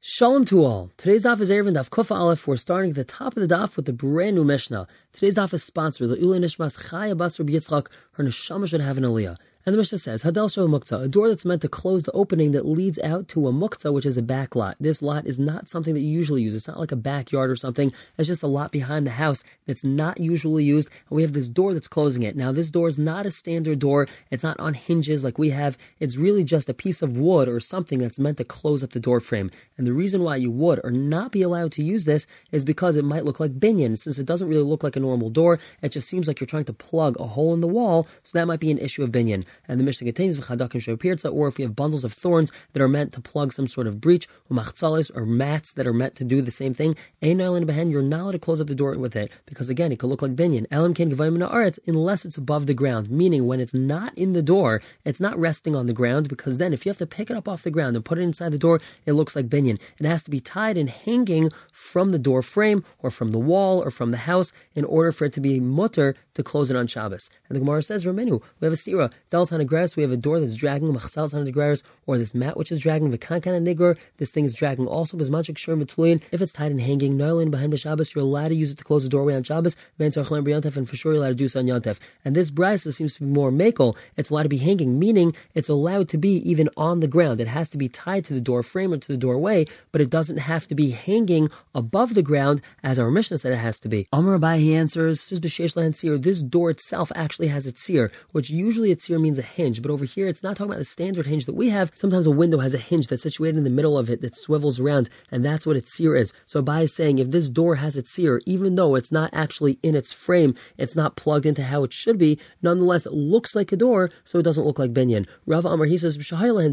Shalom to all. Today's daf is Eruvin Daf Kufa Aleph. We're starting at the top of the daf with the brand new Mishnah. Today's daf is sponsored. The Ule Nishmas Chaya Basar Yitzchak. Her neshama should have an aliyah. And the Mishnah says, Hadal Shava Muktzah, a door that's meant to close the opening that leads out to a Muktzah, which is a back lot. This lot is not something that you usually use. It's not like a backyard or something. It's just a lot behind the house that's not usually used. And we have this door that's closing it. Now, this door is not a standard door. It's not on hinges like we have. It's really just a piece of wood or something that's meant to close up the door frame. And the reason why you would or not be allowed to use this is because it might look like binyan. Since it doesn't really look like a normal door, it just seems like you're trying to plug a hole in the wall. So that might be an issue of binyan. And the Mishnah contains or if you have bundles of thorns that are meant to plug some sort of breach, or mats that are meant to do the same thing, ein behen, you're not allowed to close up the door with it because again, it could look like binyan. Elam ken aretz, unless it's above the ground, meaning when it's not in the door, it's not resting on the ground because then if you have to pick it up off the ground and put it inside the door, it looks like binyan. It has to be tied and hanging from the door frame or from the wall or from the house in order for it to be mutter to close it on Shabbos. And the Gemara says, Remenu, we have a stira, Dals Hanagras, we have a door that's dragging Machsal Hanagras, or this mat which is dragging the Kankan Nigger, this thing is dragging also Bismachik Sherm Betulin. If it's tied and hanging, Noilin behind Shabbos, you're allowed to use it to close the doorway on Shabbos, Ben Sarchlan and for sure you're allowed to do so on Yantef. And this brisa seems to be more makel. It's allowed to be hanging, meaning it's allowed to be even on the ground. It has to be tied to the door frame or to the doorway, but it doesn't have to be hanging above the ground as our Mishnah said it has to be. Amar Abai, he answers, this door itself actually has a tzir, which usually a tzir means a hinge, but over here it's not talking about the standard hinge that we have. Sometimes a window has a hinge that's situated in the middle of it that swivels around, and that's what its tzir is. So Abai is saying if this door has its tzir, even though it's not actually in its frame, it's not plugged into how it should be, nonetheless it looks like a door, so it doesn't look like binyan. Rav Amar, he says,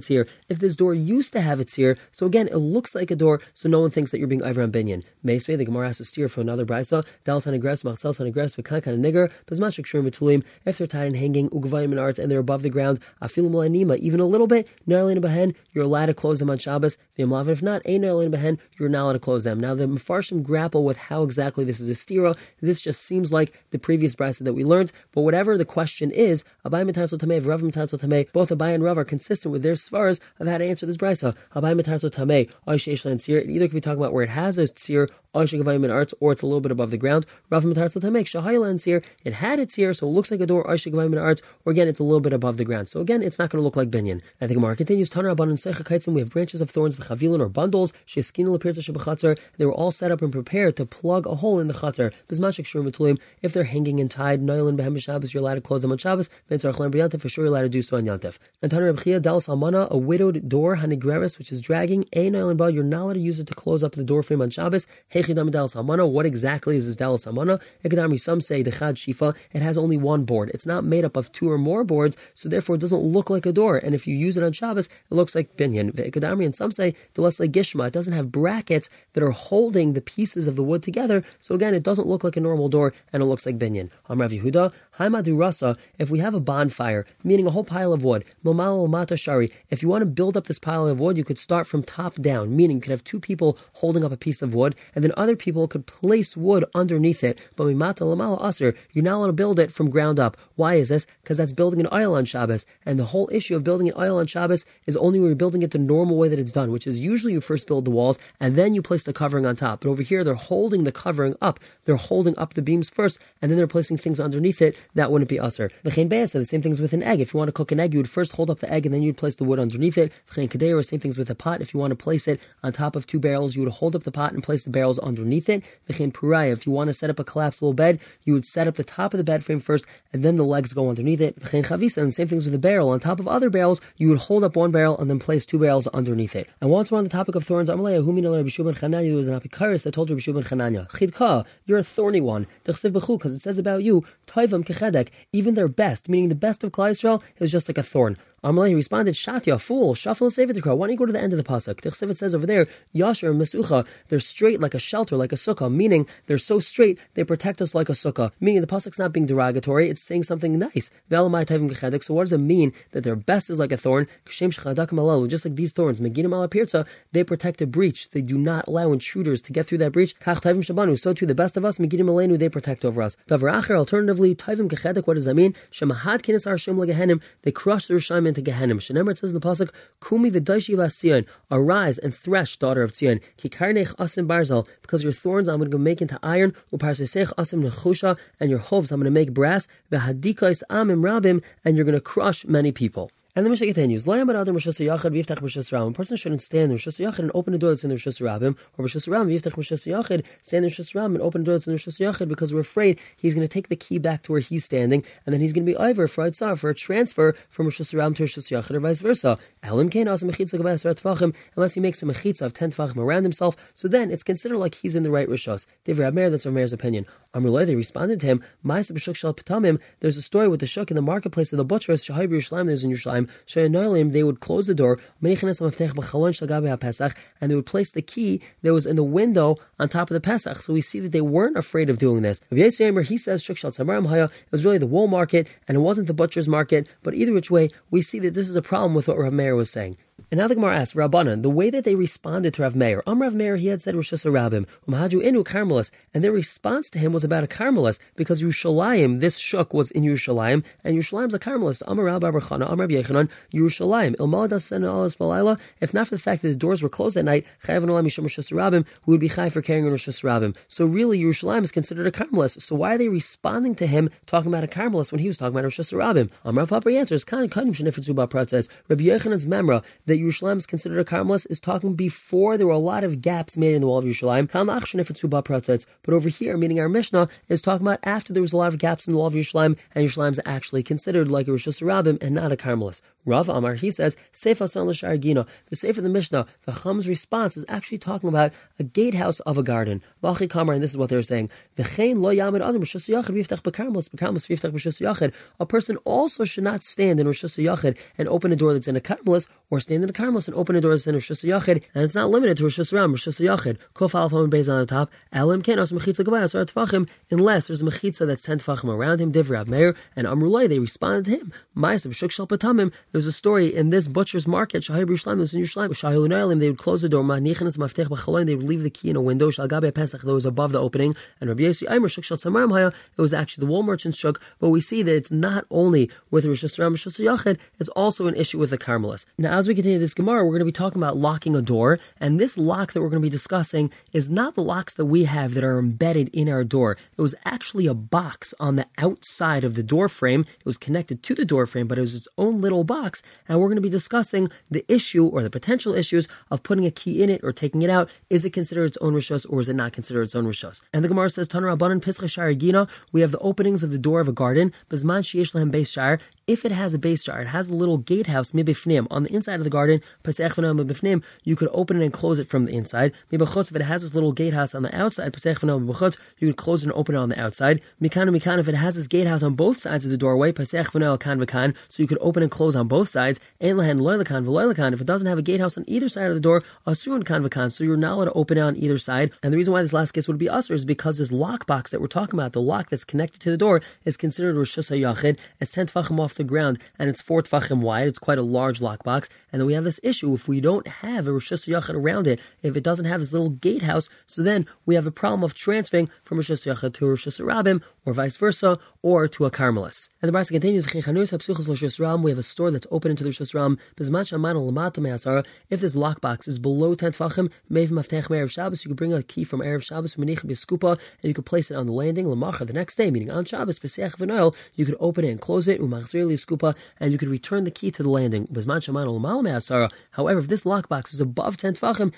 here. If this door used to have its here, so again, it looks like a door, so no one thinks that you're being Ivar on binyan. Meisvei, the Gemara has to steer for another brisa. Dalsan aggress, machsel aggress, v'kan kan nigger, Bezmashik Shur Mitulim, if they're tied and hanging, Ugavayim and arts, and they're above the ground, even a little bit, you're allowed to close them on Shabbos, if not, you're not allowed to close them. Now, the Mefarshim grapple with how exactly this is a stira. This just seems like the previous brisa that we learned, but whatever the question is, both Abai and Rav are consistent with their svaras of how to answer this brisa. It either can be talking about where it has a tzir in arts, or it's a little bit above the ground. Rav Matarzel Tamek, Shahaylan's here, it had its here, so it looks like a door, in arts, or again, it's a little bit above the ground. So again, it's not going to look like binyan. I think Gemara continues, Tanar Abanan Seicha we have branches of thorns, v'chavilin, or bundles, Sheskina Lepirza Shabachatzer, they were all set up and prepared to plug a hole in the chatzar. Bismashik Shur Matulim, if they're hanging and tied, Noilin Behem Shabbos, you're allowed to close them on Shabbos, Ben Sarchlan Briyantif, for sure you're allowed to do so on Yantif. And Tanar Rebchia, Dal Salmana, a widowed door, Hanigreris, which is dragging, a Noilin Ba, you're not allowed to use it to close up the door frame on Shabbos, Salmana, what exactly is this Dalas Amana? Ekadami, some say the Chad Shifa, it has only one board. It's not made up of two or more boards, so therefore it doesn't look like a door. And if you use it on Shabbos, it looks like binyan. And some say the Leslie Gishma, it doesn't have brackets that are holding the pieces of the wood together. So again, it doesn't look like a normal door, and it looks like binyan. Amrav Yehuda, Haimadu Rasa, if we have a bonfire, meaning a whole pile of wood, if you want to build up this pile of wood, you could start from top down, meaning you could have two people holding up a piece of wood, and then other people could place wood underneath it. But Mimata Lamala Aser, you're not allowed to build it from ground up. Why is this? Because that's building an oil on Shabbos. And the whole issue of building an oil on Shabbos is only when you're building it the normal way that it's done, which is usually you first build the walls and then you place the covering on top. But over here, they're holding the covering up. They're holding up the beams first, and then they're placing things underneath it. That wouldn't be Aser. V'chein the same things with an egg. If you want to cook an egg, you would first hold up the egg and then you'd place the wood underneath it. V'chein same things with a pot. If you want to place it on top of two barrels, you would hold up the pot and place the barrels underneath it. V'chein if you want to set up a collapsible bed, you would set up the top of the bed frame first, and then the legs go underneath it. Chavisa, and same things with a barrel. On top of other barrels, you would hold up one barrel and then place two barrels underneath it. And once we're on the topic of thorns, Amalei, Humina Rabbi Shubin Chananya, was an apikaris that told Rabbi Shubin Chananya, Chidka, you're a thorny one. Because it says about you, Toivam Kechedek, even their best, meaning the best of Klal Yisrael, is just like a thorn. Amalei responded, Shatya, fool, shuffle save it Why don't you go to the end of the pasuk? The says over there, Yasher Mesucha, they're straight like a shelter, like a sukkah, meaning they're so straight they protect us like a sukkah. Meaning the pasuk's not being derogatory; it's saying something nice. So what does it mean that their best is like a thorn? Just like these thorns, they protect a breach. They do not allow intruders to get through that breach. So too, the best of us, they protect over us. Alternatively, what does that mean? They crush the Rishayim into Gehenna. Shenemar says in the pasuk, "Kumi v'daishi Tzion, arise and thresh, daughter of Tzion, kikarnech asim barzal, because your thorns I'm going to make into iron, uparsesech asim nechusha, and your hooves I'm going to make brass, v'hadikais amim rabim, and you're going to crush many people." And the Mishnah continues, A person shouldn't stand in Rishus Yachid and open the door that's in the Rishus Rabbim, or Rishus Rabbim, Yiftach Rishus Yachid, stand in Rishus Rabbim and open the door that's in Rishus Yachid because we're afraid he's going to take the key back to where he's standing, and then he's going to be over for for a transfer from Rishus Rabbim to Rishus Yachid, or vice versa. Unless he makes a mechitza of 10 tefachim around himself, so then it's considered like he's in the right Rishos. Divrei Abmer, that's Rameir's opinion. Amrullah, they responded to him, There's a story with the shuk in the marketplace of the butchers, Shahib Yerushalayim, there's in Yerushalayim, time, they would close the door, and they would place the key that was in the window on top of the Pesach. So we see that they weren't afraid of doing this. He says it was really the wool market and it wasn't the butcher's market, but either which way, we see that this is a problem with what Rav Meir was saying. And now the Gemara asks, Rabbanan, the way that they responded to Rav Meir, Am Rav Meir, he had said Rosh Hashanah Umhaju inu Carmelis, and their response to him was about a Carmelis, because Yerushalayim, this shuk was in Yerushalayim, and Yerushalayim's a Carmelis. Amar Rabbi Barchana, Amar Yechanan, Yerushalayim, Ilmad if not for the fact that the doors were closed at night, Chayav Olam Yisham Rosh Hashanah who would be Chai for carrying Rosh Hashanah So really, Yerushalayim is considered a Carmelis. So why are they responding to him talking about a Carmelis when he was talking about Rosh Hashanah? Amar Papa answers, Kan Kadim Shenifetzu Prat says, Rabbi Yechanan's memra, that Yerushalayim is considered a Carmelis is talking before there were a lot of gaps made in the wall of Yerushalayim. But over here, meaning our Mishnah, is talking about after there was a lot of gaps in the wall of Yerushalayim, and Yerushalayim is actually considered like a Rosh Hashanah and not a Carmelis. Rav Amar, he says, Sefer San L'Shargina, the Sefer of the Mishnah, the Cham's response is actually talking about a gatehouse of a garden. Vachi Kamar, and this is what they're saying. A person also should not stand in Rosh Hashanah and open a door that's in a Carmelis, or stand a Carmelis and open the doors in Rosh Hashanah, and it's not limited to Rosh Hashanah, Rosh Hashanah. Kof and Beis on the top, Elim Kenos Mechitza Gavayas or Tfachim, unless there's a Mechitza that's 10 Tfachim around him, Divrei Meir, and Amrulai, they responded to him. Ma'asav Shuk Shal Patamim, there's a story in this butcher's market, Shahib Yerushalayim, was in Yerushalayim, they would close the door, they would leave the key in a window, Shalgabe Pesach, that was above the opening, and Rabbi Yossi Aimer, Shuk Shal Samarim Haya, it was actually the wall merchant's shuk, but we see that it's not only with Rosh Hashanah, Rosh Hashanah it's also an issue with the Carmelis. Now, as we continue this Gemara, we're going to be talking about locking a door, and this lock that we're going to be discussing is not the locks that we have that are embedded in our door. It was actually a box on the outside of the door frame. It was connected to the door frame, but it was its own little box, and we're going to be discussing the issue or the potential issues of putting a key in it or taking it out. Is it considered its own rishos or is it not considered its own rishos? And the Gemara says, Tanar Abanan Pischa Gina, we have the openings of the door of a garden, Bizman Shiesh Lehem Beis Shar, if it has a base jar, it has a little gatehouse mibifnim on the inside of the garden. You could open it and close it from the inside. If it has this little gatehouse on the outside, you could close it and open it on the outside. Mikan mikan if it has this gatehouse on both sides of the doorway, so you could open and close on both sides. and lahan loylokan, If it doesn't have a gatehouse on either side of the door, so you're not allowed to open it on either side. And the reason why this last case would be usher is because this lockbox that we're talking about, the lock that's connected to the door, is considered Rosh Hashanah as 10 tefachim off the ground, and it's four tefachim wide. It's quite a large lockbox, and then we have this issue if we don't have a Rosh Hashanah around it, if it doesn't have this little gatehouse, so then we have a problem of transferring from Rosh Hashanah to Rosh Hashanah or vice versa, or to a Carmelis. And the Brisa continues, we have a store that's open into the Rosh Hashanah. If this lockbox is below 10 tefachim, Erev Shabbos, you could bring a key from Erev Shabbos, and you could place it on the landing, the next day, meaning on Shabbos, you could open it and close it, skupa, and you could return the key to the landing. However, if this lockbox is above 10 tfachim,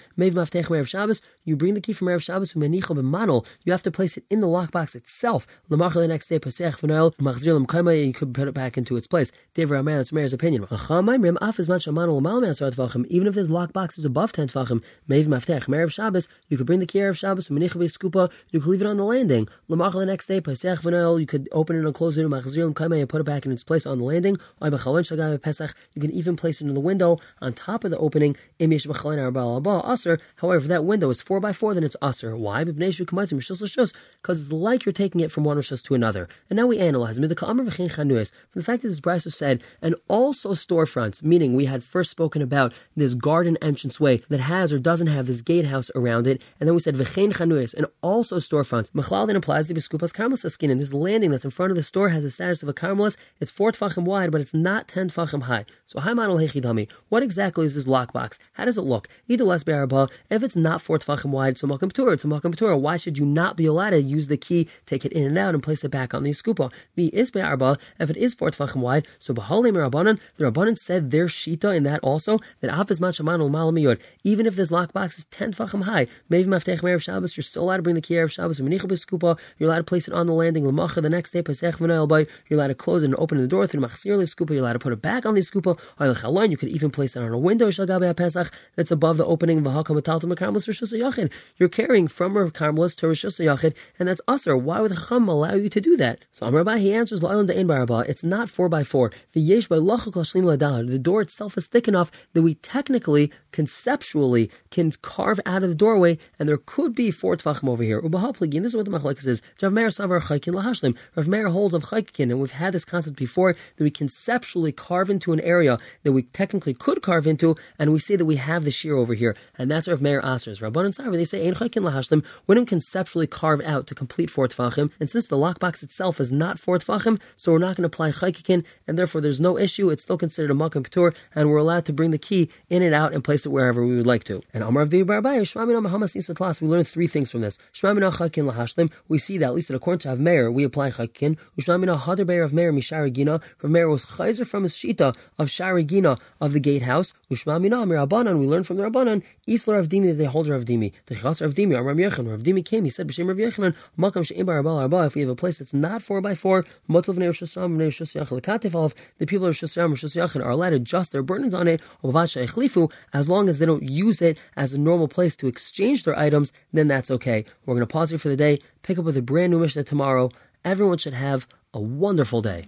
you bring the key from Erev Shabbos, you have to place it in the lockbox itself. The next day, you could put it back into its place. Devar that's Meir's opinion. Even if this lockbox is above 10 tfachim, you could bring the key Erev Shabbos, you could leave it on the landing. The next day, you could open it and close it, and put it back in its place on the landing. You can even place it in the window on top of the opening. However, if that window is 4 by 4 then it's usr. Why? Because it's like you're taking it from one rishos to another. And now we analyze. From the fact that this Brisa said, and also storefronts, meaning we had first spoken about this garden entranceway that has or doesn't have this gatehouse around it, and then we said and also storefronts. Machlal then applies to biskupas karmelis skin, and this landing that's in front of the store has the status of a karmelis. It's four tfachim wide, but it's not ten tfachim high. So Haimanal Hechidami, what exactly is this lockbox? How does it look? Either less be'arba, if it's not four tfachim wide, so Makam Torah, to Makam Torah, why should you not be allowed to use the key, take it in and out, and place it back on the skupa? The is be'arba, if it is four tfachim wide, so Bahalim Rabbanan, the Rabbanan said their shita in that also, that Afis Machamanul Malamiyod, even if this lockbox is ten tfachim high, maybe Maftech Meir of Shabbos, you're still allowed to bring the key of Shabbos, you're allowed to place it on the landing, Lamacha the next day, Pesach you're allowed to close it and open the door through Machsir Skupa, you're allowed to put it back on the skupa, you could even place it on a window Pesach that's above the opening of the Hakam Metaltam Karmelis Rishus Yachid. You're carrying from Karmelis to Rishus Yachid, and that's usher. Why would Chacham allow you to do that? So Amar Rabbi, he answers La'alam Da'in Barabah. It's not four by four. V'yesh by The door itself is thick enough that we technically, conceptually, can carve out of the doorway, and there could be four tvachim over here. Ubahapligin. This is what the machlekes is. Rav Meir Savar Chaykin Lahashlim. Rav Meir holds of Chaykin, and we've had this concept before that we conceptually carve into an area that we technically could carve into, and we say that we have the shear over here, and that's Rav Meir Asers. Rabban and Sarah, they say Ein Chaykin Lahashlim We don't conceptually carve out to complete four tvachim, and since the lockbox itself is not four tvachim, so we're not going to apply Chaykin, and therefore there's no issue. It's still considered a makam patur, and we're allowed to bring the key in and out and place it wherever we would like to. And Amar class, we learn three things from this. We see that at least according to Av Meir, we apply Chaykin. Shmamina Hadar Beir of Meir Misharigina, from Meir was Chayzer from his Shita of Sharigina of the gatehouse. Ushmamina Amir Abanan, we learn from the Rabbanan, Isla Rav Dimi, that they hold Rav Dimi. The Chas Rav Dimi, Rav Yechon, Rav Dimi came, he said, B'Shem Rav Yechonon, Makam She'im Barabal Arba, if we have a place that's not four by four, Motov Neir Shusam, Neir Shus Yachal Katif, the people of Shusam, Shus Yachal are allowed to adjust their burdens on it, as long as they don't use it as a normal place to exchange their items, then that's okay. We're going to pause here for the day, pick up with a brand new Mishnah tomorrow. Everyone should have a wonderful day.